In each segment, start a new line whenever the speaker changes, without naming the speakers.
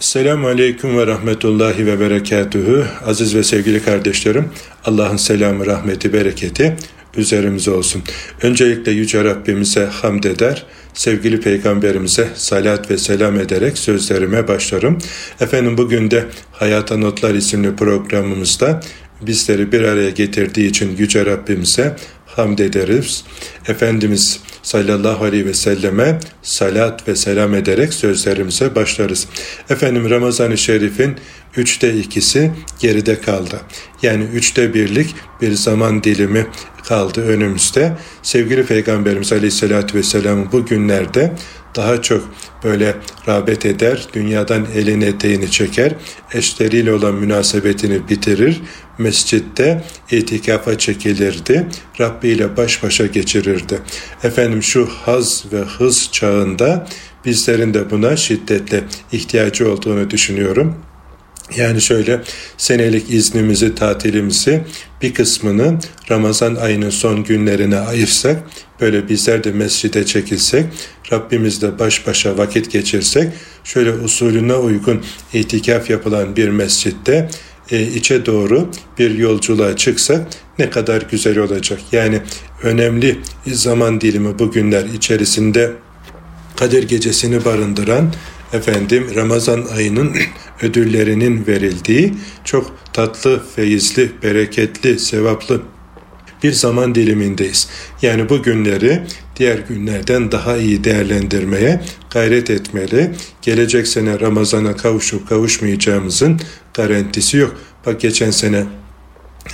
Selamun Aleyküm ve Rahmetullahi ve Berekatühü. Aziz ve sevgili kardeşlerim, Allah'ın selamı, rahmeti, bereketi üzerimize olsun. Öncelikle Yüce Rabbimize hamd eder, sevgili Peygamberimize salat ve selam ederek sözlerime başlarım. Efendim bugün de Hayata Notlar isimli programımızda bizleri bir araya getirdiği için Yüce Rabbimize hamd ederiz. Efendimiz sallallahu aleyhi ve selleme salat ve selam ederek sözlerimize başlarız. Efendim Ramazan-ı Şerif'in üçte ikisi geride kaldı. Yani üçte birlik bir zaman dilimi kaldı önümüzde. Sevgili Peygamberimiz Aleyhisselatü Vesselam bu günlerde daha çok böyle rağbet eder, dünyadan elini eteğini çeker, eşleriyle olan münasebetini bitirir, mescitte itikafa çekilirdi, Rabbi ile baş başa geçirirdi. Efendim şu haz ve hız çağında bizlerin de buna şiddetle ihtiyacı olduğunu düşünüyorum. Yani şöyle senelik iznimizi, tatilimizi bir kısmını Ramazan ayının son günlerine ayırsak, böyle bizler de mescide çekilsek, Rabbimizle baş başa vakit geçirsek, şöyle usulüne uygun itikaf yapılan bir mescitte e, içe doğru bir yolculuğa çıksak ne kadar güzel olacak. Yani önemli zaman dilimi bugünler içerisinde Kadir Gecesi'ni barındıran efendim Ramazan ayının ödüllerinin verildiği çok tatlı, feyizli, bereketli, sevaplı bir zaman dilimindeyiz. Yani bu günleri diğer günlerden daha iyi değerlendirmeye gayret etmeli. Gelecek sene Ramazan'a kavuşup kavuşmayacağımızın garantisi yok. Bak geçen sene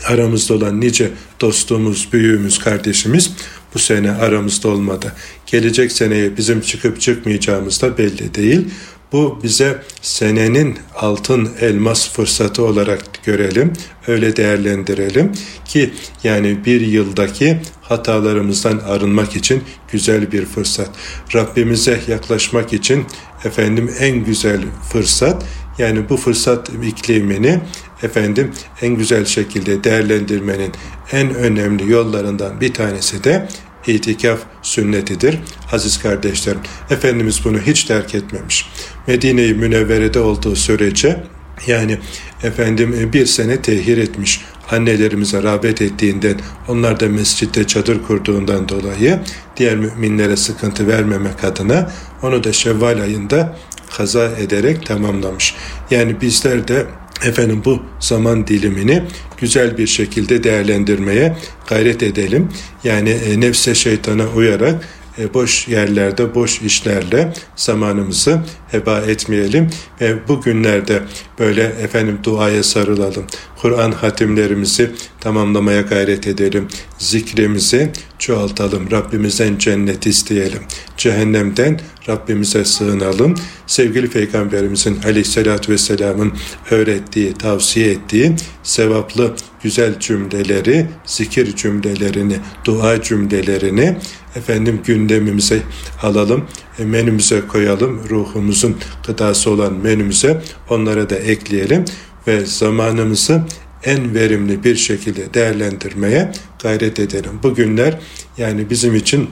aramızda olan nice dostumuz, büyüğümüz, kardeşimiz bu sene aramızda olmadı. Gelecek seneye bizim çıkıp çıkmayacağımız da belli değil. Bu bize senenin altın elmas fırsatı olarak görelim, öyle değerlendirelim ki yani bir yıldaki hatalarımızdan arınmak için güzel bir fırsat. Rabbimize yaklaşmak için efendim en güzel fırsat yani bu fırsat iklimini efendim en güzel şekilde değerlendirmenin en önemli yollarından bir tanesi de itikaf sünnetidir. Aziz kardeşlerim, Efendimiz bunu hiç terk etmemiş. Medine-i Münevvere'de olduğu sürece yani efendim bir sene tehir etmiş annelerimize rağbet ettiğinden onlar da mescitte çadır kurduğundan dolayı diğer müminlere sıkıntı vermemek adına onu da Şevval ayında kaza ederek tamamlamış. Yani bizler de efendim bu zaman dilimini güzel bir şekilde değerlendirmeye gayret edelim. Yani e, nefse şeytana uyarak e, boş yerlerde, boş işlerle zamanımızı heba etmeyelim ve bugünlerde böyle efendim duaya sarılalım. Kur'an hatimlerimizi tamamlamaya gayret edelim. Zikrimizi çoğaltalım. Rabbimizden cennet isteyelim. Cehennemden Rabbimize sığınalım. Sevgili Peygamberimizin aleyhissalatü vesselamın öğrettiği, tavsiye ettiği sevaplı güzel cümleleri, zikir cümlelerini, dua cümlelerini efendim gündemimize alalım, e, menümüze koyalım, ruhumuzun gıdası olan menümüze onlara da ekleyelim ve zamanımızı en verimli bir şekilde değerlendirmeye gayret edelim. Bugünler yani bizim için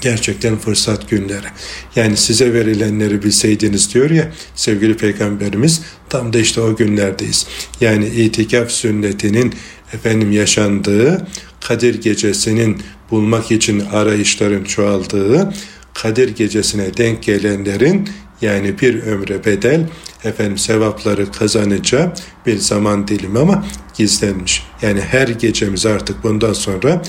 gerçekten fırsat günleri. Yani size verilenleri bilseydiniz diyor ya sevgili peygamberimiz tam da işte o günlerdeyiz. Yani itikaf sünnetinin efendim yaşandığı Kadir gecesinin bulmak için arayışların çoğaldığı Kadir gecesine denk gelenlerin yani bir ömre bedel efendim sevapları kazanacağı bir zaman dilimi ama gizlenmiş. Yani her gecemiz artık bundan sonra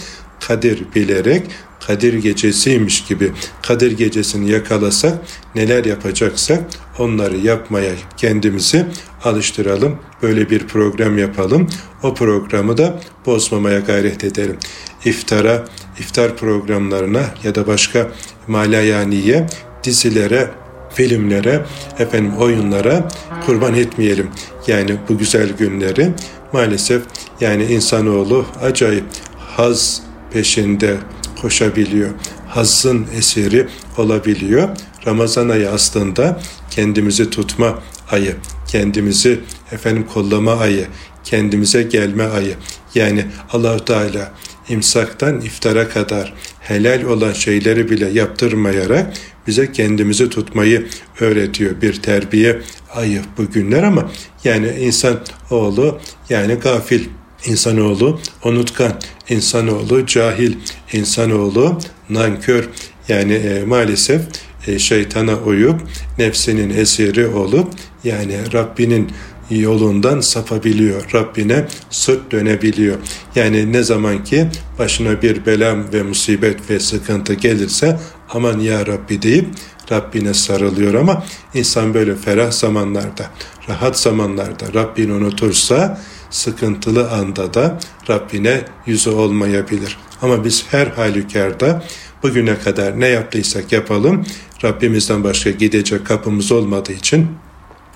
Kadir bilerek Kadir gecesiymiş gibi Kadir gecesini yakalasak neler yapacaksak onları yapmaya kendimizi alıştıralım. Böyle bir program yapalım. O programı da bozmamaya gayret edelim. İftara, iftar programlarına ya da başka malayaniye, dizilere, filmlere, efendim oyunlara kurban etmeyelim. Yani bu güzel günleri maalesef yani insanoğlu acayip haz peşinde koşabiliyor. Hazın eseri olabiliyor. Ramazan ayı aslında kendimizi tutma ayı, kendimizi efendim kollama ayı, kendimize gelme ayı. Yani Allahu Teala imsaktan iftara kadar helal olan şeyleri bile yaptırmayarak bize kendimizi tutmayı öğretiyor. Bir terbiye ayı bu günler ama yani insan oğlu yani gafil insanoğlu unutkan, insanoğlu cahil, insanoğlu nankör. Yani e, maalesef e, şeytana uyup nefsinin esiri olup yani Rabbinin yolundan sapabiliyor. Rabbine sırt dönebiliyor. Yani ne zaman ki başına bir belam ve musibet ve sıkıntı gelirse aman ya Rabbi deyip Rabbine sarılıyor ama insan böyle ferah zamanlarda, rahat zamanlarda Rabbini unutursa sıkıntılı anda da Rabbine yüzü olmayabilir. Ama biz her halükarda bugüne kadar ne yaptıysak yapalım Rabbimizden başka gidecek kapımız olmadığı için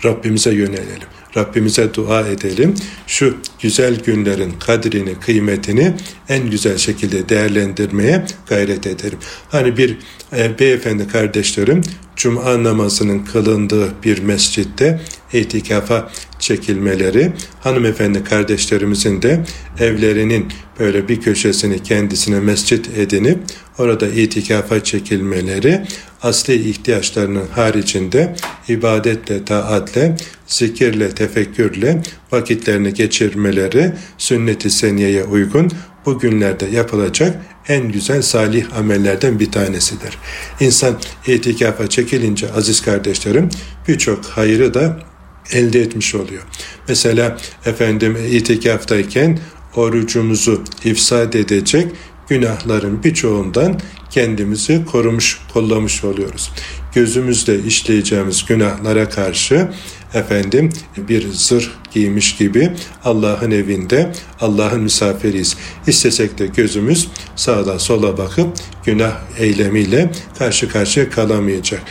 Rabbimize yönelelim. Rabbimize dua edelim. Şu güzel günlerin kadrini, kıymetini en güzel şekilde değerlendirmeye gayret edelim. Hani bir e, beyefendi kardeşlerim Cuma namazının kılındığı bir mescitte itikafa çekilmeleri, hanımefendi kardeşlerimizin de evlerinin böyle bir köşesini kendisine mescit edinip orada itikafa çekilmeleri, asli ihtiyaçlarının haricinde ibadetle, taatle, zikirle, tefekkürle vakitlerini geçirmeleri sünnet-i seniyeye uygun bugünlerde yapılacak en güzel salih amellerden bir tanesidir. İnsan itikafa çekilince aziz kardeşlerim birçok hayrı da elde etmiş oluyor. Mesela efendim itikaftayken orucumuzu ifsad edecek günahların birçoğundan kendimizi korumuş, kollamış oluyoruz. Gözümüzle işleyeceğimiz günahlara karşı efendim bir zırh giymiş gibi Allah'ın evinde Allah'ın misafiriyiz. İstesek de gözümüz sağda sola bakıp günah eylemiyle karşı karşıya kalamayacak.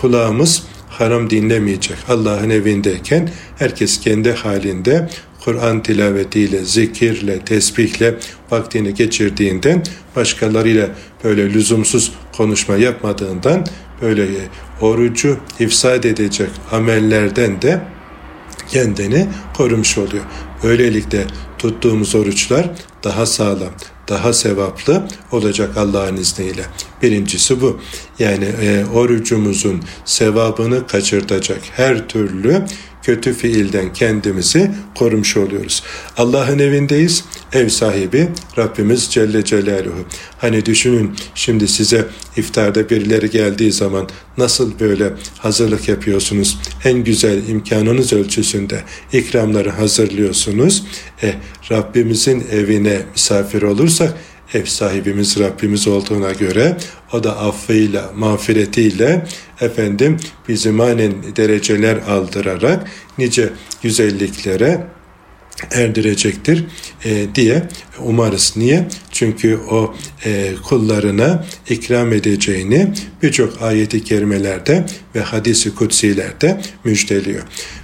Kulağımız haram dinlemeyecek. Allah'ın evindeyken herkes kendi halinde Kur'an tilavetiyle, zikirle, tesbihle vaktini geçirdiğinden başkalarıyla böyle lüzumsuz konuşma yapmadığından böyle orucu ifsad edecek amellerden de kendini korumuş oluyor. Böylelikle tuttuğumuz oruçlar daha sağlam, daha sevaplı olacak Allah'ın izniyle. Birincisi bu. Yani e, orucumuzun sevabını kaçırtacak her türlü kötü fiilden kendimizi korumuş oluyoruz. Allah'ın evindeyiz. Ev sahibi Rabbimiz Celle Celaluhu. Hani düşünün şimdi size iftarda birileri geldiği zaman nasıl böyle hazırlık yapıyorsunuz? En güzel imkanınız ölçüsünde ikramları hazırlıyorsunuz. E, Rabbimizin evine misafir olursak ev sahibimiz Rabbimiz olduğuna göre o da affıyla, mağfiretiyle efendim bizi manen dereceler aldırarak nice güzelliklere erdirecektir e, diye umarız. Niye? Çünkü o e, kullarına ikram edeceğini birçok ayeti kerimelerde ve hadisi kutsilerde müjdeliyor.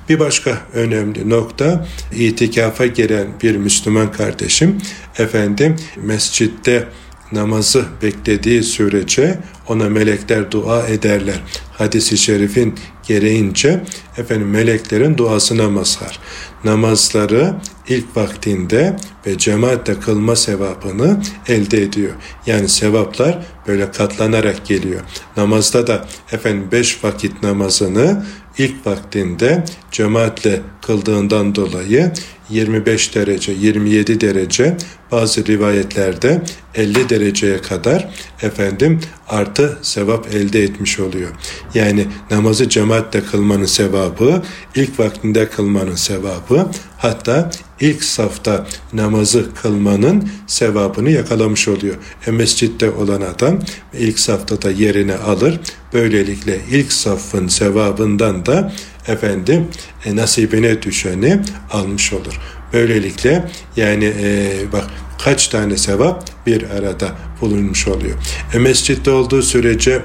Bir başka önemli nokta itikafa giren bir Müslüman kardeşim efendim mescitte namazı beklediği sürece ona melekler dua ederler. Hadis-i şerifin gereğince efendim meleklerin duasına mazhar. Namazları ilk vaktinde ve cemaatle kılma sevabını elde ediyor. Yani sevaplar böyle katlanarak geliyor. Namazda da efendim beş vakit namazını ilk vaktinde cemaatle kıldığından dolayı 25 derece, 27 derece, bazı rivayetlerde 50 dereceye kadar efendim artı sevap elde etmiş oluyor. Yani namazı cemaatle kılmanın sevabı, ilk vaktinde kılmanın sevabı, hatta ilk safta namazı kılmanın sevabını yakalamış oluyor. E mescitte olan adam ilk safta da yerini alır. Böylelikle ilk safın sevabından da efendim e, nasibine düşeni almış olur. Böylelikle yani e, bak kaç tane sevap bir arada bulunmuş oluyor. E, mescitte olduğu sürece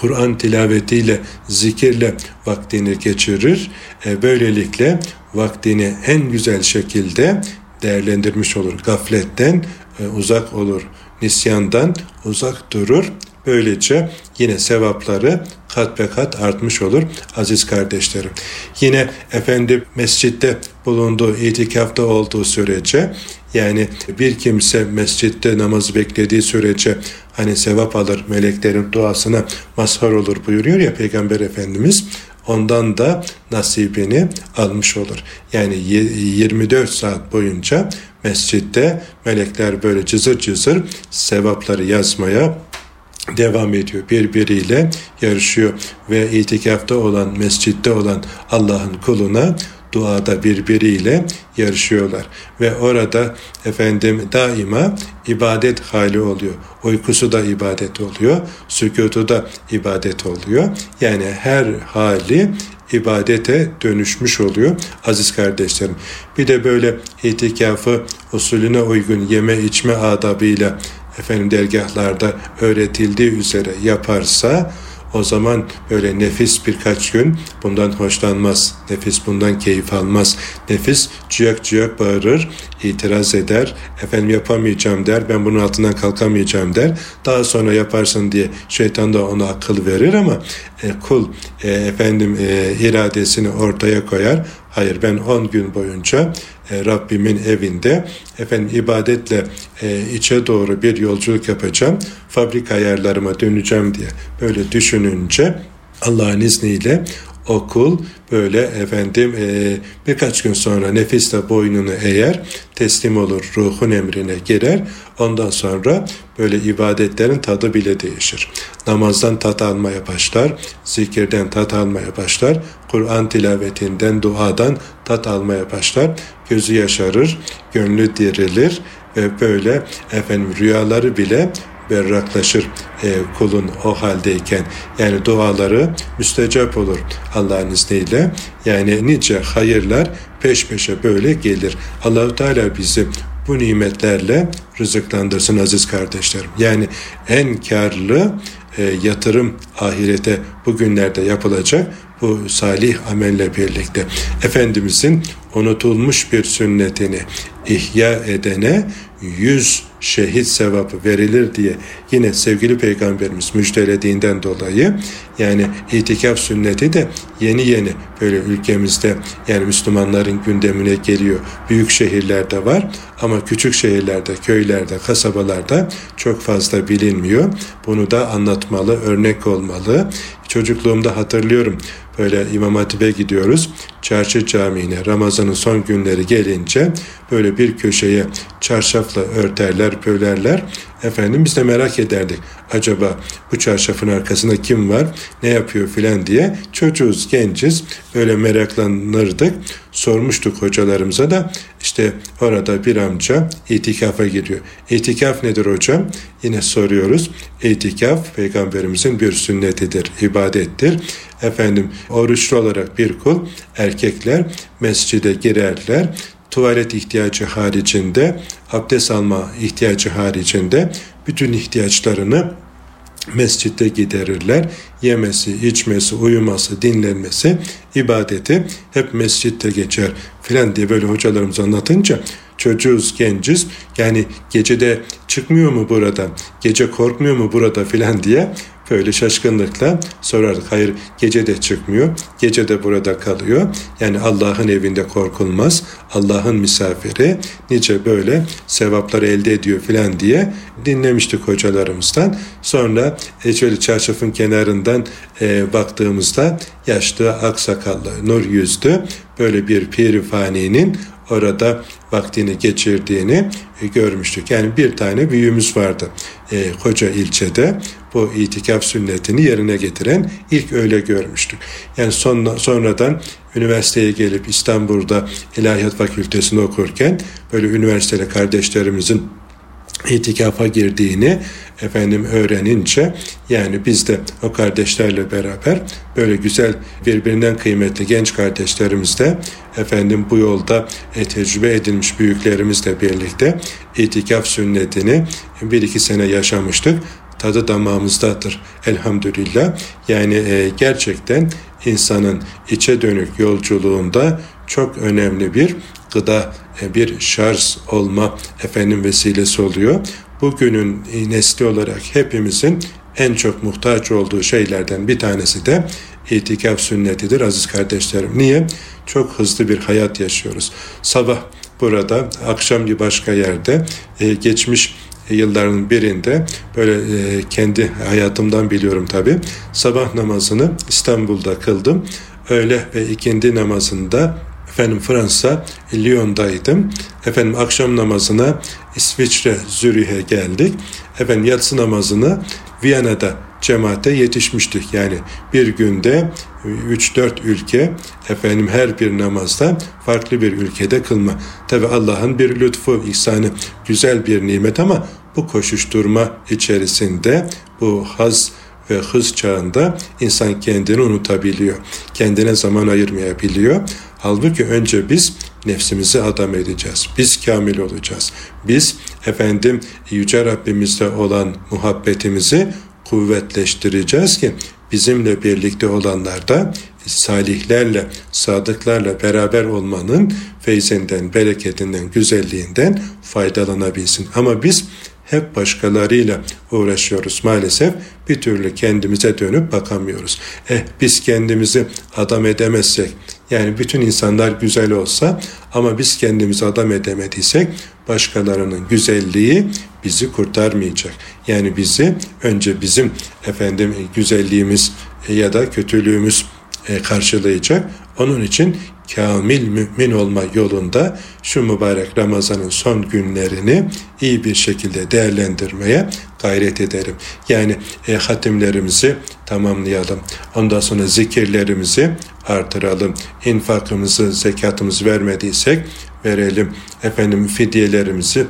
Kur'an tilavetiyle, zikirle vaktini geçirir. E, böylelikle vaktini en güzel şekilde değerlendirmiş olur. Gafletten e, uzak olur, nisyandan uzak durur. Böylece yine sevapları kat ve kat artmış olur aziz kardeşlerim. Yine efendi mescitte bulunduğu itikafta olduğu sürece yani bir kimse mescitte namaz beklediği sürece hani sevap alır meleklerin duasına mazhar olur buyuruyor ya Peygamber Efendimiz ondan da nasibini almış olur. Yani 24 saat boyunca mescitte melekler böyle cızır cızır sevapları yazmaya devam ediyor. Birbiriyle yarışıyor ve itikafta olan, mescitte olan Allah'ın kuluna duada birbiriyle yarışıyorlar. Ve orada efendim daima ibadet hali oluyor. Uykusu da ibadet oluyor. Sükutu da ibadet oluyor. Yani her hali ibadete dönüşmüş oluyor aziz kardeşlerim. Bir de böyle itikafı usulüne uygun yeme içme adabıyla efendim dergahlarda öğretildiği üzere yaparsa o zaman böyle nefis birkaç gün bundan hoşlanmaz. Nefis bundan keyif almaz. Nefis ciyak ciyak bağırır, itiraz eder. Efendim yapamayacağım der, ben bunun altından kalkamayacağım der. Daha sonra yaparsın diye şeytan da ona akıl verir ama e, kul e, efendim e, iradesini ortaya koyar. Hayır ben 10 gün boyunca e, Rabbimin evinde. Efendim ibadetle e, içe doğru bir yolculuk yapacağım. Fabrika ayarlarıma döneceğim diye. Böyle düşününce Allah'ın izniyle okul böyle efendim e, birkaç gün sonra nefisle boynunu eğer teslim olur ruhun emrine girer. Ondan sonra böyle ibadetlerin tadı bile değişir. Namazdan tat almaya başlar zikirden tat almaya başlar Kur'an tilavetinden duadan tat almaya başlar gözü yaşarır gönlü dirilir ve böyle efendim rüyaları bile berraklaşır e, kulun o haldeyken. Yani duaları müstecap olur Allah'ın izniyle. Yani nice hayırlar peş peşe böyle gelir. Allahu Teala bizi bu nimetlerle rızıklandırsın aziz kardeşlerim. Yani en karlı e, yatırım ahirete bugünlerde yapılacak bu salih amelle birlikte Efendimizin unutulmuş bir sünnetini ihya edene yüz şehit sevabı verilir diye yine sevgili peygamberimiz müjdelediğinden dolayı yani itikaf sünneti de yeni yeni böyle ülkemizde yani Müslümanların gündemine geliyor. Büyük şehirlerde var ama küçük şehirlerde, köylerde, kasabalarda çok fazla bilinmiyor. Bunu da anlatmalı, örnek olmalı. Çocukluğumda hatırlıyorum böyle İmam Hatip'e gidiyoruz. Çarşı Camii'ne Ramazan'ın son günleri gelince böyle bir köşeye çarşafla örterler, bölerler. Efendim biz de merak ederdik. Acaba bu çarşafın arkasında kim var, ne yapıyor filan diye. Çocuğuz, genciz. Böyle meraklanırdık. Sormuştuk hocalarımıza da işte orada bir amca itikafa giriyor. İtikaf nedir hocam? Yine soruyoruz. İtikaf peygamberimizin bir sünnetidir, ibadettir. Efendim oruçlu olarak bir kul erkekler mescide girerler tuvalet ihtiyacı haricinde, abdest alma ihtiyacı haricinde bütün ihtiyaçlarını mescitte giderirler. Yemesi, içmesi, uyuması, dinlenmesi, ibadeti hep mescitte geçer filan diye böyle hocalarımız anlatınca çocuğuz, genciz. Yani gecede çıkmıyor mu burada, gece korkmuyor mu burada filan diye böyle şaşkınlıkla sorardık. Hayır gece de çıkmıyor, gece de burada kalıyor. Yani Allah'ın evinde korkulmaz, Allah'ın misafiri nice böyle sevaplar elde ediyor filan diye dinlemiştik hocalarımızdan. Sonra e, şöyle çarşafın kenarından e, baktığımızda yaşlı aksakallı nur yüzlü böyle bir pirifani'nin orada vaktini geçirdiğini e, görmüştük. Yani bir tane büyüğümüz vardı e, koca ilçede bu itikaf sünnetini yerine getiren ilk öyle görmüştük. Yani sonra, sonradan üniversiteye gelip İstanbul'da İlahiyat Fakültesini okurken böyle üniversiteli kardeşlerimizin itikafa girdiğini efendim öğrenince yani biz de o kardeşlerle beraber böyle güzel birbirinden kıymetli genç kardeşlerimizle efendim bu yolda e, tecrübe edilmiş büyüklerimizle birlikte itikaf sünnetini bir iki sene yaşamıştık tadı damağımızdadır elhamdülillah. Yani e, gerçekten insanın içe dönük yolculuğunda çok önemli bir gıda, e, bir şarj olma efendim vesilesi oluyor. Bugünün nesli olarak hepimizin en çok muhtaç olduğu şeylerden bir tanesi de itikaf sünnetidir aziz kardeşlerim. Niye? Çok hızlı bir hayat yaşıyoruz. Sabah burada, akşam bir başka yerde, e, geçmiş yılların birinde böyle e, kendi hayatımdan biliyorum tabi sabah namazını İstanbul'da kıldım. Öğle ve ikindi namazında efendim Fransa Lyon'daydım. Efendim akşam namazına İsviçre Zürih'e geldik. Efendim yatsı namazını Viyana'da cemaate yetişmiştik. Yani bir günde 3-4 ülke efendim her bir namazda farklı bir ülkede kılma. Tabi Allah'ın bir lütfu, ihsanı güzel bir nimet ama bu koşuşturma içerisinde bu haz ve hız çağında insan kendini unutabiliyor. Kendine zaman ayırmayabiliyor. Halbuki önce biz nefsimizi adam edeceğiz. Biz kamil olacağız. Biz efendim Yüce Rabbimizde olan muhabbetimizi kuvvetleştireceğiz ki bizimle birlikte olanlar da salihlerle, sadıklarla beraber olmanın feyzinden, bereketinden, güzelliğinden faydalanabilsin. Ama biz hep başkalarıyla uğraşıyoruz maalesef. Bir türlü kendimize dönüp bakamıyoruz. Eh biz kendimizi adam edemezsek, yani bütün insanlar güzel olsa ama biz kendimizi adam edemediysek başkalarının güzelliği bizi kurtarmayacak. Yani bizi önce bizim efendim güzelliğimiz ya da kötülüğümüz e, karşılayacak. Onun için kamil mümin olma yolunda şu mübarek Ramazan'ın son günlerini iyi bir şekilde değerlendirmeye gayret ederim. Yani e, hatimlerimizi tamamlayalım. Ondan sonra zikirlerimizi artıralım. İnfakımızı, zekatımızı vermediysek verelim. Efendim fidyelerimizi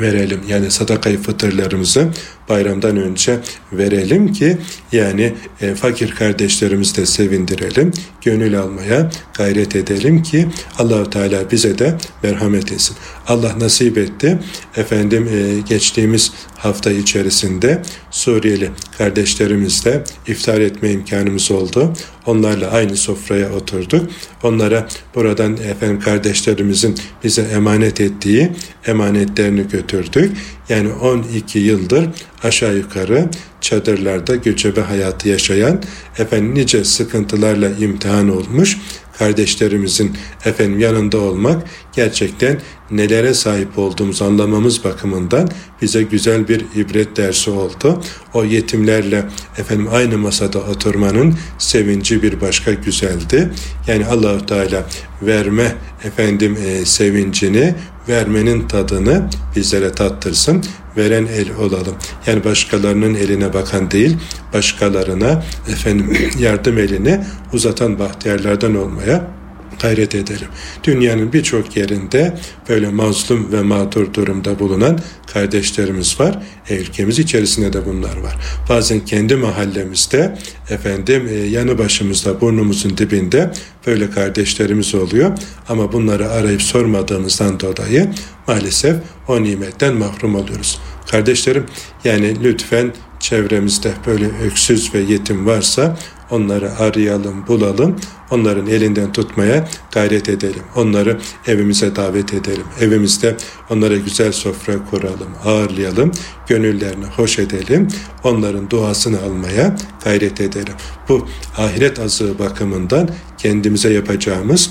verelim. Yani sadakayı fıtırlarımızı bayramdan önce verelim ki yani e, fakir kardeşlerimizi de sevindirelim. Gönül almaya gayret edelim ki Allahu Teala bize de merhamet etsin. Allah nasip etti. Efendim e, geçtiğimiz hafta içerisinde Suriyeli kardeşlerimizle iftar etme imkanımız oldu. Onlarla aynı sofraya oturduk. Onlara buradan efendim kardeşlerimizin bize emanet ettiği emanetlerini götürdük. Yani 12 yıldır aşağı yukarı çadırlarda göçebe hayatı yaşayan efendim nice sıkıntılarla imtihan olmuş kardeşlerimizin efendim yanında olmak gerçekten nelere sahip olduğumuzu anlamamız bakımından bize güzel bir ibret dersi oldu. O yetimlerle efendim aynı masada oturmanın sevinci bir başka güzeldi. Yani Allahu Teala verme efendim e, sevincini, vermenin tadını bizlere tattırsın. Veren el olalım. Yani başkalarının eline bakan değil, başkalarına efendim yardım elini uzatan bahtiyarlardan olmaya gayret edelim. Dünyanın birçok yerinde böyle mazlum ve mağdur durumda bulunan kardeşlerimiz var. Ülkemiz içerisinde de bunlar var. Bazen kendi mahallemizde efendim e, yanı başımızda burnumuzun dibinde böyle kardeşlerimiz oluyor. Ama bunları arayıp sormadığımızdan dolayı maalesef o nimetten mahrum oluyoruz. Kardeşlerim yani lütfen çevremizde böyle öksüz ve yetim varsa onları arayalım, bulalım, onların elinden tutmaya gayret edelim. Onları evimize davet edelim. Evimizde onlara güzel sofra kuralım, ağırlayalım, gönüllerini hoş edelim, onların duasını almaya gayret edelim. Bu ahiret azığı bakımından kendimize yapacağımız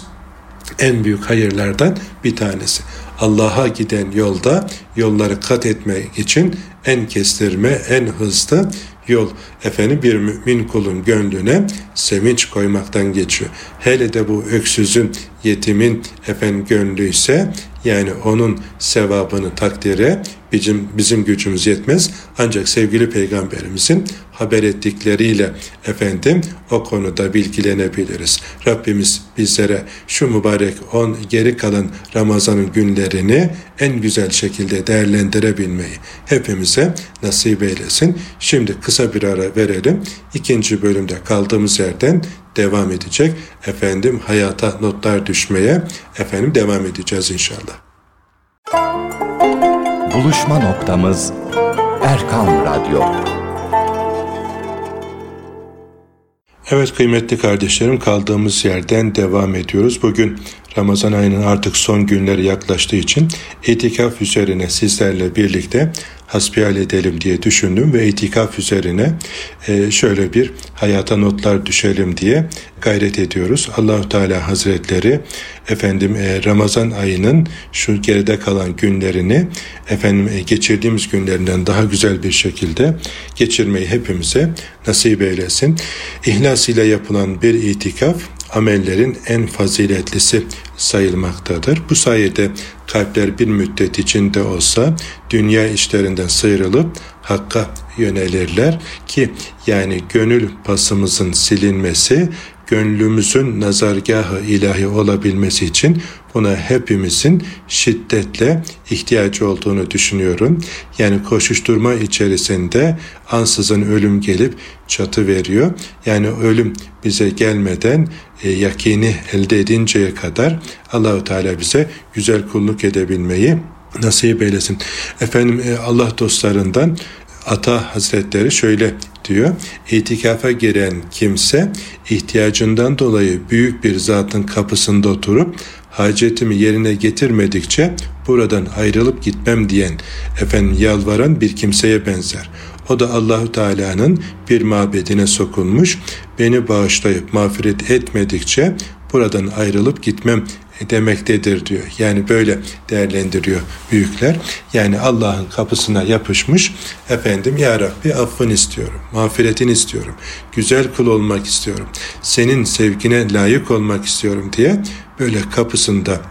en büyük hayırlardan bir tanesi. Allah'a giden yolda yolları kat etmek için en kestirme, en hızlı yol efendim bir mümin kulun gönlüne sevinç koymaktan geçiyor. Hele de bu öksüzün, yetimin efendim gönlü ise yani onun sevabını takdire bizim, bizim gücümüz yetmez. Ancak sevgili peygamberimizin haber ettikleriyle efendim o konuda bilgilenebiliriz. Rabbimiz bizlere şu mübarek on geri kalan Ramazan'ın günlerini en güzel şekilde değerlendirebilmeyi hepimize nasip eylesin. Şimdi kısa bir ara verelim. İkinci bölümde kaldığımız yerden devam edecek. Efendim hayata notlar düşmeye efendim devam edeceğiz inşallah.
Buluşma noktamız Erkan Radyo.
Evet kıymetli kardeşlerim kaldığımız yerden devam ediyoruz. Bugün Ramazan ayının artık son günleri yaklaştığı için itikaf üzerine sizlerle birlikte hasbihal edelim diye düşündüm ve itikaf üzerine e, şöyle bir hayata notlar düşelim diye gayret ediyoruz. Allahu Teala Hazretleri efendim e, Ramazan ayının şu geride kalan günlerini efendim e, geçirdiğimiz günlerinden daha güzel bir şekilde geçirmeyi hepimize nasip eylesin. İhlas ile yapılan bir itikaf amellerin en faziletlisi sayılmaktadır. Bu sayede kalpler bir müddet içinde olsa dünya işlerinden sıyrılıp Hakk'a yönelirler ki yani gönül pasımızın silinmesi gönlümüzün nazargahı ilahi olabilmesi için buna hepimizin şiddetle ihtiyacı olduğunu düşünüyorum. Yani koşuşturma içerisinde ansızın ölüm gelip çatı veriyor. Yani ölüm bize gelmeden e, yakini elde edinceye kadar Allahu Teala bize güzel kulluk edebilmeyi nasip eylesin. Efendim e, Allah dostlarından Ata Hazretleri şöyle diyor. İtikafa giren kimse ihtiyacından dolayı büyük bir zatın kapısında oturup hacetimi yerine getirmedikçe buradan ayrılıp gitmem diyen efendim yalvaran bir kimseye benzer. O da Allahu Teala'nın bir mabedine sokulmuş, beni bağışlayıp mağfiret etmedikçe buradan ayrılıp gitmem demektedir diyor. Yani böyle değerlendiriyor büyükler. Yani Allah'ın kapısına yapışmış efendim ya Rabbi affın istiyorum, mağfiretin istiyorum, güzel kul olmak istiyorum, senin sevgine layık olmak istiyorum diye böyle kapısında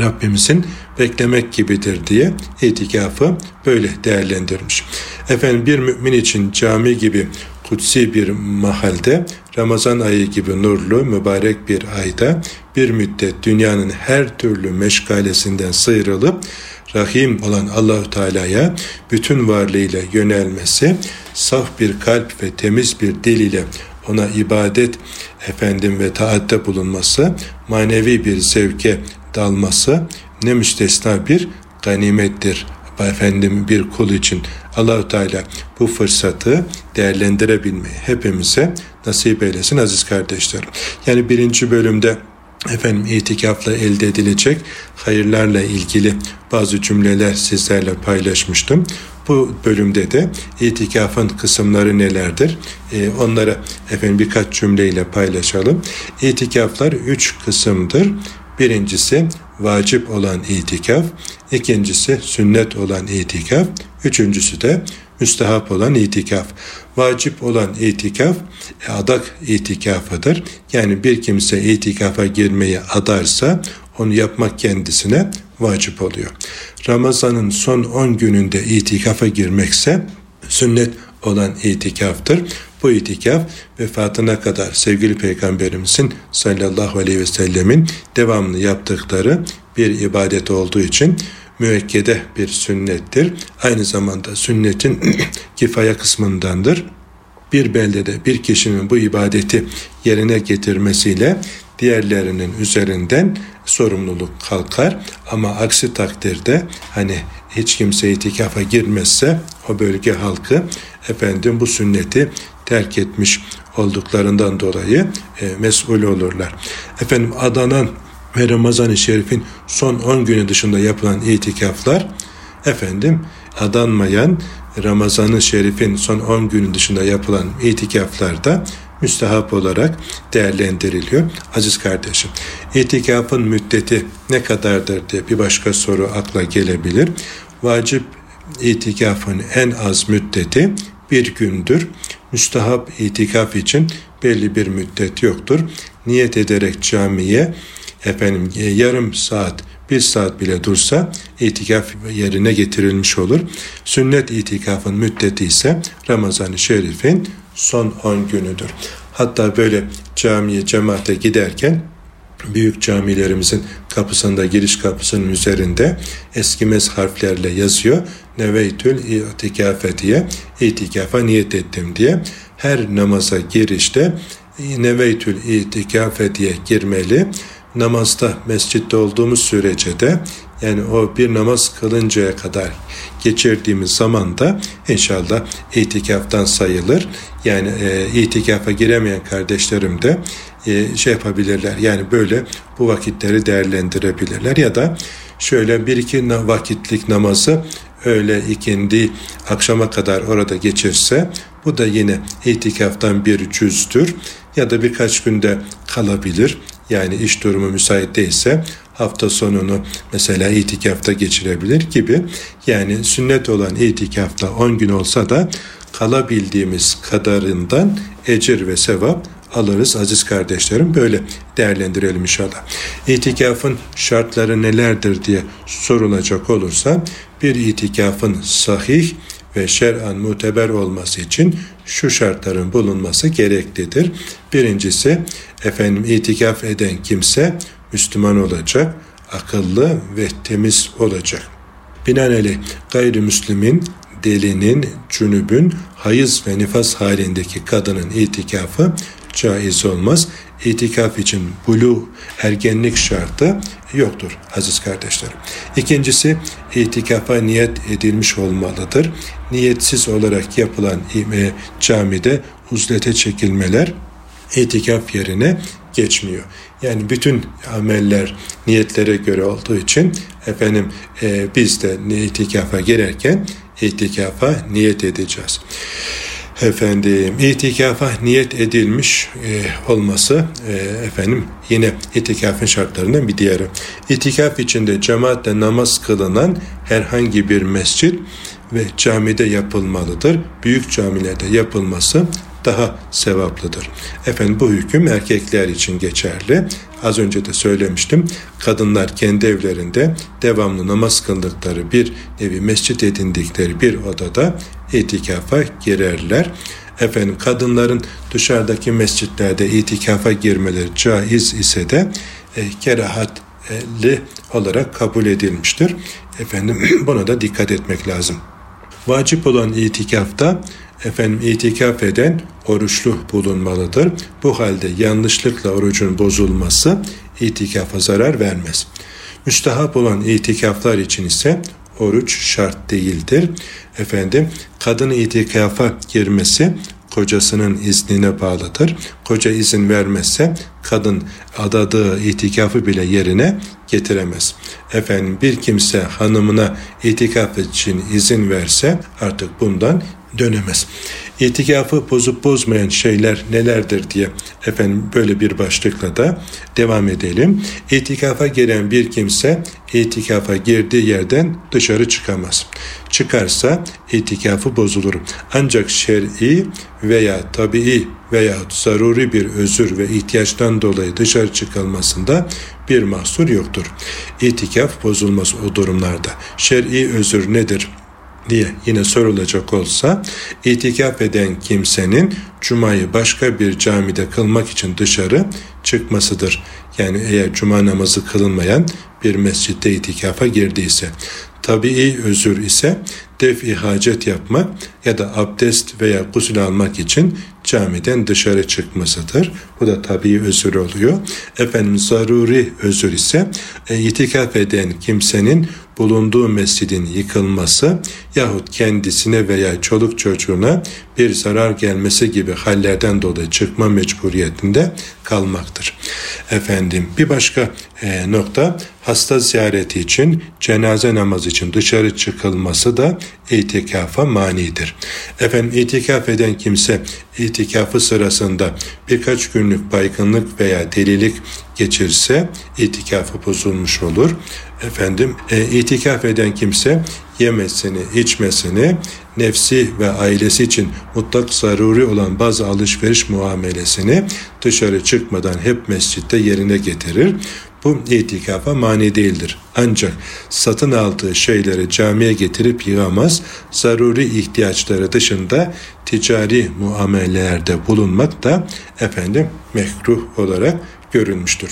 Rabbimizin beklemek gibidir diye itikafı böyle değerlendirmiş. Efendim bir mümin için cami gibi kutsi bir mahalde Ramazan ayı gibi nurlu mübarek bir ayda bir müddet dünyanın her türlü meşgalesinden sıyrılıp Rahim olan Allahü Teala'ya bütün varlığıyla yönelmesi, saf bir kalp ve temiz bir dil ile ona ibadet efendim ve taatte bulunması, manevi bir zevke dalması ne müstesna bir ganimettir efendim bir kul için Allahu Teala bu fırsatı değerlendirebilmeyi hepimize nasip eylesin aziz kardeşlerim. Yani birinci bölümde efendim itikafla elde edilecek hayırlarla ilgili bazı cümleler sizlerle paylaşmıştım. Bu bölümde de itikafın kısımları nelerdir? Ee, onlara efendim birkaç cümleyle paylaşalım. İtikaflar üç kısımdır. Birincisi vacip olan itikaf, ikincisi sünnet olan itikaf, üçüncüsü de müstehap olan itikaf. Vacip olan itikaf adak itikafıdır. Yani bir kimse itikafa girmeyi adarsa onu yapmak kendisine vacip oluyor. Ramazanın son 10 gününde itikafa girmekse sünnet olan itikaftır. Bu itikaf vefatına kadar sevgili Peygamberimizin sallallahu aleyhi ve sellemin devamlı yaptıkları bir ibadet olduğu için müekkede bir sünnettir. Aynı zamanda sünnetin kifaya kısmındandır. Bir beldede bir kişinin bu ibadeti yerine getirmesiyle diğerlerinin üzerinden sorumluluk kalkar ama aksi takdirde hani hiç kimse itikafa girmezse o bölge halkı efendim bu sünneti terk etmiş olduklarından dolayı e, mesul olurlar. Efendim adanan ve Ramazan-ı Şerif'in son 10 günü dışında yapılan itikaflar efendim adanmayan Ramazan-ı Şerif'in son 10 günü dışında yapılan itikaflarda müstehap olarak değerlendiriliyor. Aziz kardeşim, itikafın müddeti ne kadardır diye bir başka soru akla gelebilir. Vacip itikafın en az müddeti bir gündür. Müstahap itikaf için belli bir müddet yoktur. Niyet ederek camiye efendim e, yarım saat bir saat bile dursa itikaf yerine getirilmiş olur. Sünnet itikafın müddeti ise Ramazan-ı Şerif'in son 10 günüdür. Hatta böyle camiye cemaate giderken büyük camilerimizin kapısında giriş kapısının üzerinde eskimez harflerle yazıyor. Neveytül itikafe diye itikafa niyet ettim diye her namaza girişte neveytül itikafe diye girmeli namazda mescitte olduğumuz sürece de yani o bir namaz kılıncaya kadar geçirdiğimiz zaman da inşallah itikaftan sayılır. Yani e, itikafa giremeyen kardeşlerim de e, şey yapabilirler. Yani böyle bu vakitleri değerlendirebilirler ya da şöyle bir iki vakitlik namazı öğle, ikindi, akşama kadar orada geçirse bu da yine itikaftan bir cüzdür ya da birkaç günde kalabilir. Yani iş durumu müsait değilse hafta sonunu mesela itikafta geçirebilir gibi. Yani sünnet olan itikafta 10 gün olsa da kalabildiğimiz kadarından ecir ve sevap alırız aziz kardeşlerim. Böyle değerlendirelim inşallah. İtikafın şartları nelerdir diye sorulacak olursa bir itikafın sahih ve şer'an muteber olması için şu şartların bulunması gereklidir. Birincisi efendim itikaf eden kimse Müslüman olacak, akıllı ve temiz olacak. Binaenaleyh gayrimüslimin, delinin, cünübün, hayız ve nifas halindeki kadının itikafı caiz olmaz. İtikaf için bulu ergenlik şartı yoktur aziz kardeşlerim. İkincisi itikafa niyet edilmiş olmalıdır. Niyetsiz olarak yapılan camide uzlete çekilmeler itikaf yerine geçmiyor. Yani bütün ameller niyetlere göre olduğu için efendim e, biz de itikafa girerken itikafa niyet edeceğiz efendim itikafa niyet edilmiş e, olması e, efendim yine itikafın şartlarından bir diğeri. İtikaf içinde cemaatle namaz kılınan herhangi bir mescit ve camide yapılmalıdır. Büyük camilerde yapılması daha sevaplıdır. Efendim bu hüküm erkekler için geçerli. Az önce de söylemiştim. Kadınlar kendi evlerinde devamlı namaz kıldıkları bir nevi mescit edindikleri bir odada itikafa girerler. Efendim kadınların dışarıdaki mescitlerde itikafa girmeleri caiz ise de e, kerahatli olarak kabul edilmiştir. Efendim buna da dikkat etmek lazım. Vacip olan itikafta efendim itikaf eden oruçlu bulunmalıdır. Bu halde yanlışlıkla orucun bozulması itikafa zarar vermez. Müstahap olan itikaflar için ise oruç şart değildir. Efendim kadın itikafa girmesi kocasının iznine bağlıdır. Koca izin vermezse kadın adadığı itikafı bile yerine getiremez. Efendim bir kimse hanımına itikaf için izin verse artık bundan dönemez. İtikafı bozup bozmayan şeyler nelerdir diye efendim böyle bir başlıkla da devam edelim. İtikafa giren bir kimse itikafa girdiği yerden dışarı çıkamaz. Çıkarsa itikafı bozulur. Ancak şer'i veya tabii veya zaruri bir özür ve ihtiyaçtan dolayı dışarı çıkılmasında bir mahsur yoktur. İtikaf bozulmaz o durumlarda. Şer'i özür nedir? Diye yine sorulacak olsa itikaf eden kimsenin cumayı başka bir camide kılmak için dışarı çıkmasıdır. Yani eğer cuma namazı kılınmayan bir mescitte itikafa girdiyse. Tabii özür ise def-i hacet yapmak ya da abdest veya gusül almak için camiden dışarı çıkmasıdır. Bu da tabii özür oluyor. Efendim zaruri özür ise e, itikaf eden kimsenin bulunduğu mescidin yıkılması yahut kendisine veya çoluk çocuğuna bir zarar gelmesi gibi hallerden dolayı çıkma mecburiyetinde kalmaktır. Efendim bir başka e, nokta hasta ziyareti için cenaze namazı için dışarı çıkılması da itikafa manidir. Efendim itikaf eden kimse itikafı sırasında birkaç günlük baygınlık veya delilik geçirse itikafı bozulmuş olur. Efendim e, itikaf eden kimse yemesini, içmesini, nefsi ve ailesi için mutlak zaruri olan bazı alışveriş muamelesini dışarı çıkmadan hep mescitte yerine getirir. Bu itikafa mani değildir. Ancak satın aldığı şeyleri camiye getirip yığamaz, zaruri ihtiyaçları dışında ticari muamelelerde bulunmak da efendim mekruh olarak görülmüştür.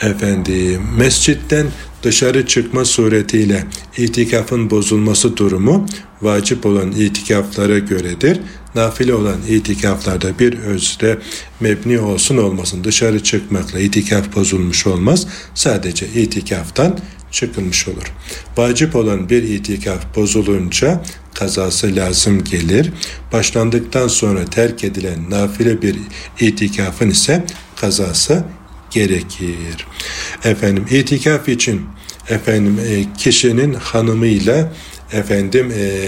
Efendim mescitten dışarı çıkma suretiyle itikafın bozulması durumu vacip olan itikaflara göredir. Nafile olan itikaflarda bir özre mebni olsun olmasın dışarı çıkmakla itikaf bozulmuş olmaz. Sadece itikaftan çıkılmış olur. Vacip olan bir itikaf bozulunca kazası lazım gelir. Başlandıktan sonra terk edilen nafile bir itikafın ise kazası gerekir. Efendim itikaf için efendim e, kişinin hanımıyla efendim e,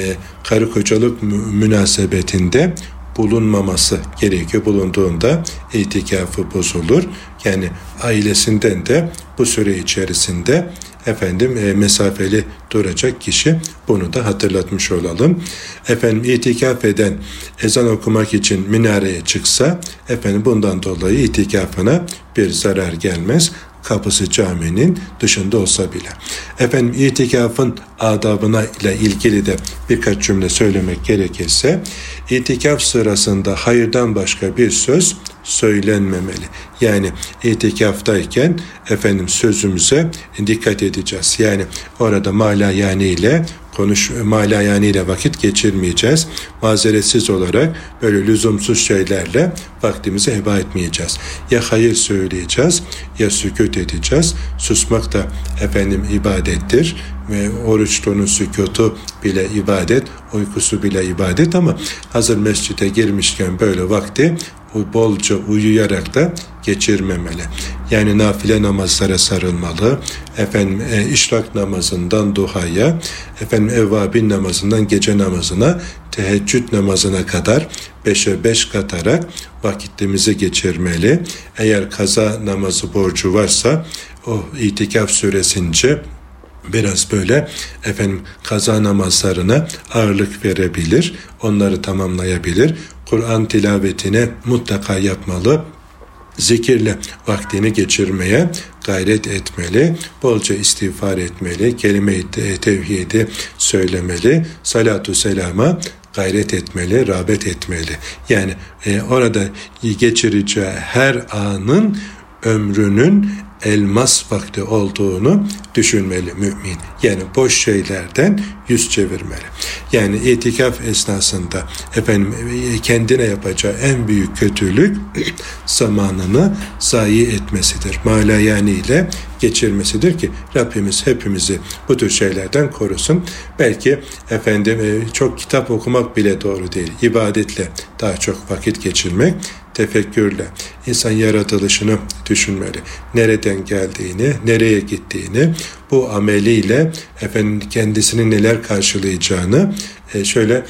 karı kocalık münasebetinde bulunmaması gerekiyor. Bulunduğunda itikafı bozulur. Yani ailesinden de bu süre içerisinde efendim e, mesafeli duracak kişi bunu da hatırlatmış olalım. Efendim itikaf eden ezan okumak için minareye çıksa efendim bundan dolayı itikafına bir zarar gelmez kapısı caminin dışında olsa bile. Efendim itikafın adabına ile ilgili de birkaç cümle söylemek gerekirse itikaf sırasında hayırdan başka bir söz söylenmemeli. Yani itikaftayken efendim sözümüze dikkat edeceğiz. Yani orada mala yani ile konuş mala yani ile vakit geçirmeyeceğiz. Mazeretsiz olarak böyle lüzumsuz şeylerle vaktimizi heba etmeyeceğiz. Ya hayır söyleyeceğiz ya sükut edeceğiz. Susmak da efendim ibadettir ve oruçluğunun sükutu bile ibadet, uykusu bile ibadet ama hazır mescide girmişken böyle vakti bolca uyuyarak da geçirmemeli. Yani nafile namazlara sarılmalı. Efendim e, işrak namazından duhaya, efendim evvabin namazından gece namazına, teheccüd namazına kadar beşe beş katarak vakitimizi geçirmeli. Eğer kaza namazı borcu varsa o itikaf süresince biraz böyle efendim kaza namazlarına ağırlık verebilir. Onları tamamlayabilir. Kur'an tilavetine mutlaka yapmalı zikirle vaktini geçirmeye gayret etmeli, bolca istiğfar etmeli, kelime-i tevhidi söylemeli, salatu selama gayret etmeli, rağbet etmeli. Yani e, orada geçireceği her anın ömrünün elmas vakti olduğunu düşünmeli mümin. Yani boş şeylerden yüz çevirmeli. Yani itikaf esnasında efendim kendine yapacağı en büyük kötülük zamanını zayi etmesidir. Mala yani ile geçirmesidir ki Rabbimiz hepimizi bu tür şeylerden korusun. Belki efendim e, çok kitap okumak bile doğru değil. İbadetle daha çok vakit geçirmek tefekkürle insan yaratılışını düşünmeli. Nereden geldiğini, nereye gittiğini, bu ameliyle efendim kendisini neler karşılayacağını e, şöyle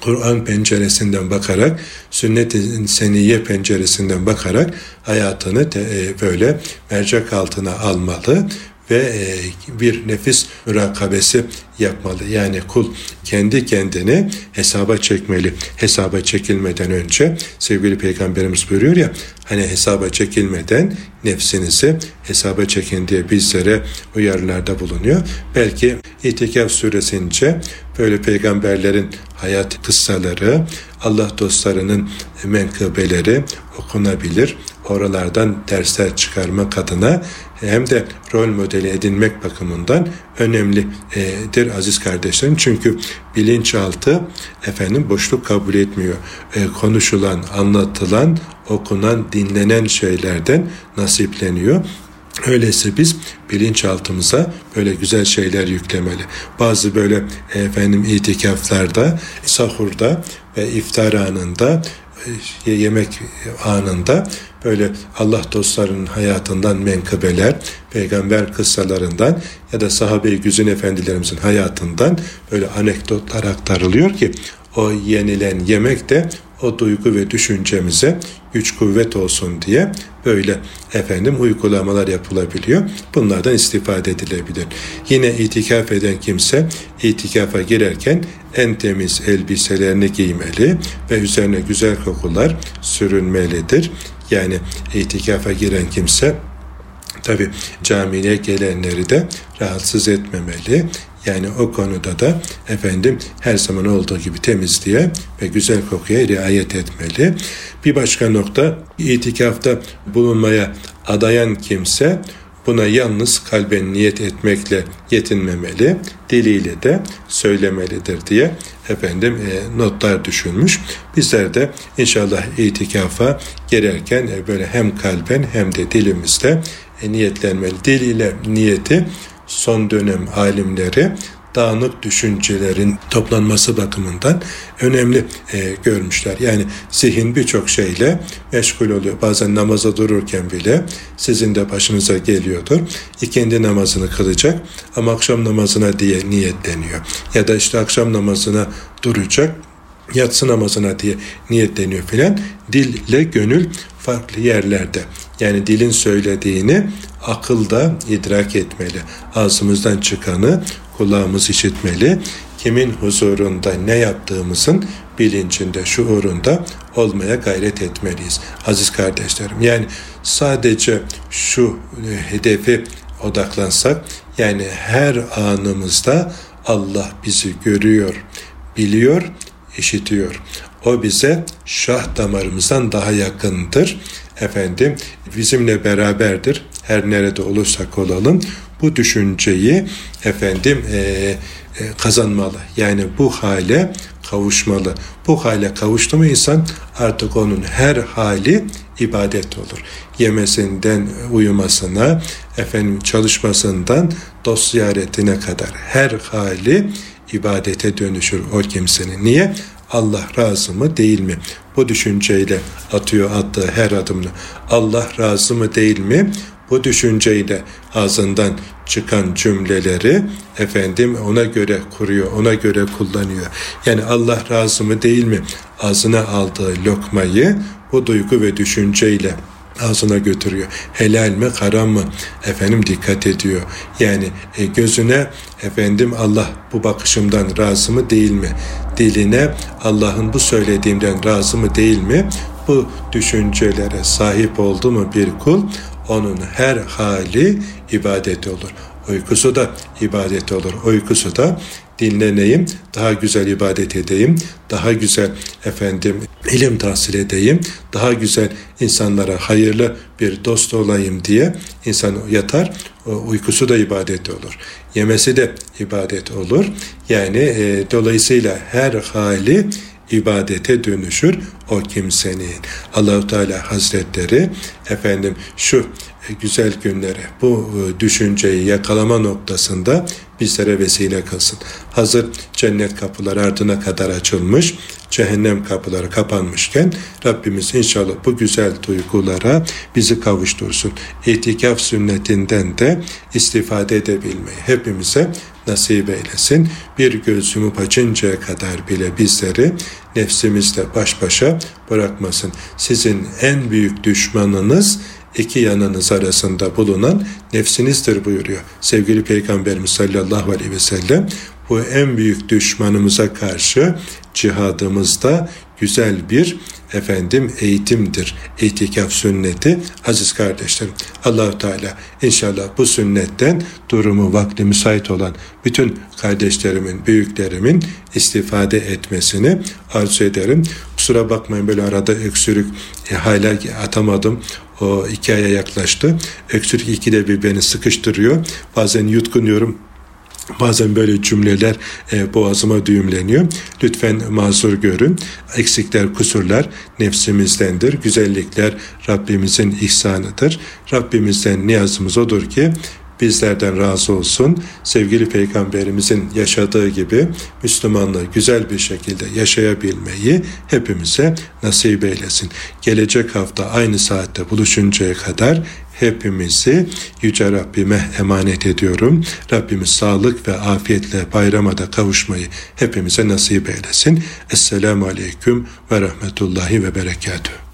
Kur'an penceresinden bakarak, sünnet-i seniye penceresinden bakarak hayatını te, e, böyle mercek altına almalı ve e, bir nefis mürakabesi yapmalı. Yani kul kendi kendini hesaba çekmeli. Hesaba çekilmeden önce sevgili peygamberimiz buyuruyor ya hani hesaba çekilmeden nefsinizi hesaba çekin diye bizlere uyarılarda bulunuyor. Belki itikaf süresince böyle peygamberlerin hayat kıssaları, Allah dostlarının menkıbeleri okunabilir. Oralardan dersler çıkarmak adına hem de rol modeli edinmek bakımından önemlidir aziz kardeşlerim. Çünkü bilinçaltı efendim boşluk kabul etmiyor. E, konuşulan, anlatılan, okunan, dinlenen şeylerden nasipleniyor. Öyleyse biz bilinçaltımıza böyle güzel şeyler yüklemeli. Bazı böyle efendim itikaflarda, sahurda ve iftar anında yemek anında böyle Allah dostlarının hayatından menkıbeler, peygamber kıssalarından ya da sahabe-i güzün efendilerimizin hayatından böyle anekdotlar aktarılıyor ki o yenilen yemek de o duygu ve düşüncemize güç kuvvet olsun diye böyle efendim uygulamalar yapılabiliyor. Bunlardan istifade edilebilir. Yine itikaf eden kimse itikafa girerken en temiz elbiselerini giymeli ve üzerine güzel kokular sürünmelidir. Yani itikafa giren kimse tabi camiye gelenleri de rahatsız etmemeli. Yani o konuda da efendim her zaman olduğu gibi temizliğe ve güzel kokuya riayet etmeli. Bir başka nokta itikafta bulunmaya adayan kimse Buna yalnız kalben niyet etmekle yetinmemeli, diliyle de söylemelidir diye efendim e, notlar düşünmüş. Bizler de inşallah itikafa girerken e, böyle hem kalben hem de dilimizde e, niyetlenmeli. Dil ile niyeti son dönem alimleri dağınık düşüncelerin toplanması bakımından önemli e, görmüşler. Yani zihin birçok şeyle meşgul oluyor. Bazen namaza dururken bile sizin de başınıza geliyordur. İkendi namazını kılacak ama akşam namazına diye niyetleniyor. Ya da işte akşam namazına duracak yatsı namazına diye niyetleniyor filan. Dille gönül farklı yerlerde. Yani dilin söylediğini akılda idrak etmeli. Ağzımızdan çıkanı kulağımız işitmeli. Kimin huzurunda ne yaptığımızın bilincinde, şuurunda olmaya gayret etmeliyiz. Aziz kardeşlerim yani sadece şu e, hedefi odaklansak yani her anımızda Allah bizi görüyor, biliyor, işitiyor. O bize şah damarımızdan daha yakındır. Efendim bizimle beraberdir. Her nerede olursak olalım bu düşünceyi efendim e, e, kazanmalı. Yani bu hale kavuşmalı. Bu hale kavuştu mu insan artık onun her hali ibadet olur. Yemesinden uyumasına, efendim çalışmasından dost ziyaretine kadar her hali ibadete dönüşür o kimsenin. Niye? Allah razı mı değil mi? Bu düşünceyle atıyor attığı her adımını. Allah razı mı değil mi? Bu düşünceyle ağzından çıkan cümleleri efendim ona göre kuruyor, ona göre kullanıyor. Yani Allah razı mı değil mi? Ağzına aldığı lokmayı bu duygu ve düşünceyle ağzına götürüyor. Helal mi haram mı efendim dikkat ediyor. Yani e, gözüne efendim Allah bu bakışımdan razı mı değil mi? Diline Allah'ın bu söylediğimden razı mı değil mi? Bu düşüncelere sahip oldu mu bir kul onun her hali ibadet olur. Uykusu da ibadet olur. Uykusu da dinleneyim, daha güzel ibadet edeyim, daha güzel efendim ilim tahsil edeyim, daha güzel insanlara hayırlı bir dost olayım diye insan yatar. Uykusu da ibadet olur. Yemesi de ibadet olur. Yani e, dolayısıyla her hali ibadete dönüşür o kimsenin. Allahu Teala Hazretleri efendim şu güzel günleri, bu e, düşünceyi yakalama noktasında bizlere vesile kılsın. Hazır cennet kapıları ardına kadar açılmış, cehennem kapıları kapanmışken Rabbimiz inşallah bu güzel duygulara bizi kavuştursun. İtikaf sünnetinden de istifade edebilmeyi hepimize nasip eylesin. Bir göz yumup açıncaya kadar bile bizleri nefsimizle baş başa bırakmasın. Sizin en büyük düşmanınız iki yanınız arasında bulunan nefsinizdir buyuruyor. Sevgili Peygamberimiz sallallahu aleyhi ve sellem bu en büyük düşmanımıza karşı cihadımızda güzel bir efendim eğitimdir. İtikaf sünneti aziz kardeşlerim. Allahu Teala inşallah bu sünnetten durumu vakti müsait olan bütün kardeşlerimin, büyüklerimin istifade etmesini arzu ederim. Kusura bakmayın böyle arada öksürük e, hala atamadım. O iki aya yaklaştı. Öksürük ikide bir beni sıkıştırıyor. Bazen yutkunuyorum Bazen böyle cümleler e, boğazıma düğümleniyor. Lütfen mazur görün. Eksikler, kusurlar nefsimizdendir. Güzellikler Rabbimizin ihsanıdır. Rabbimizden niyazımız odur ki bizlerden razı olsun. Sevgili Peygamberimizin yaşadığı gibi Müslümanlığı güzel bir şekilde yaşayabilmeyi hepimize nasip eylesin. Gelecek hafta aynı saatte buluşuncaya kadar hepimizi Yüce Rabbime emanet ediyorum. Rabbimiz sağlık ve afiyetle bayrama da kavuşmayı hepimize nasip eylesin. Esselamu Aleyküm ve Rahmetullahi ve Berekatuhu.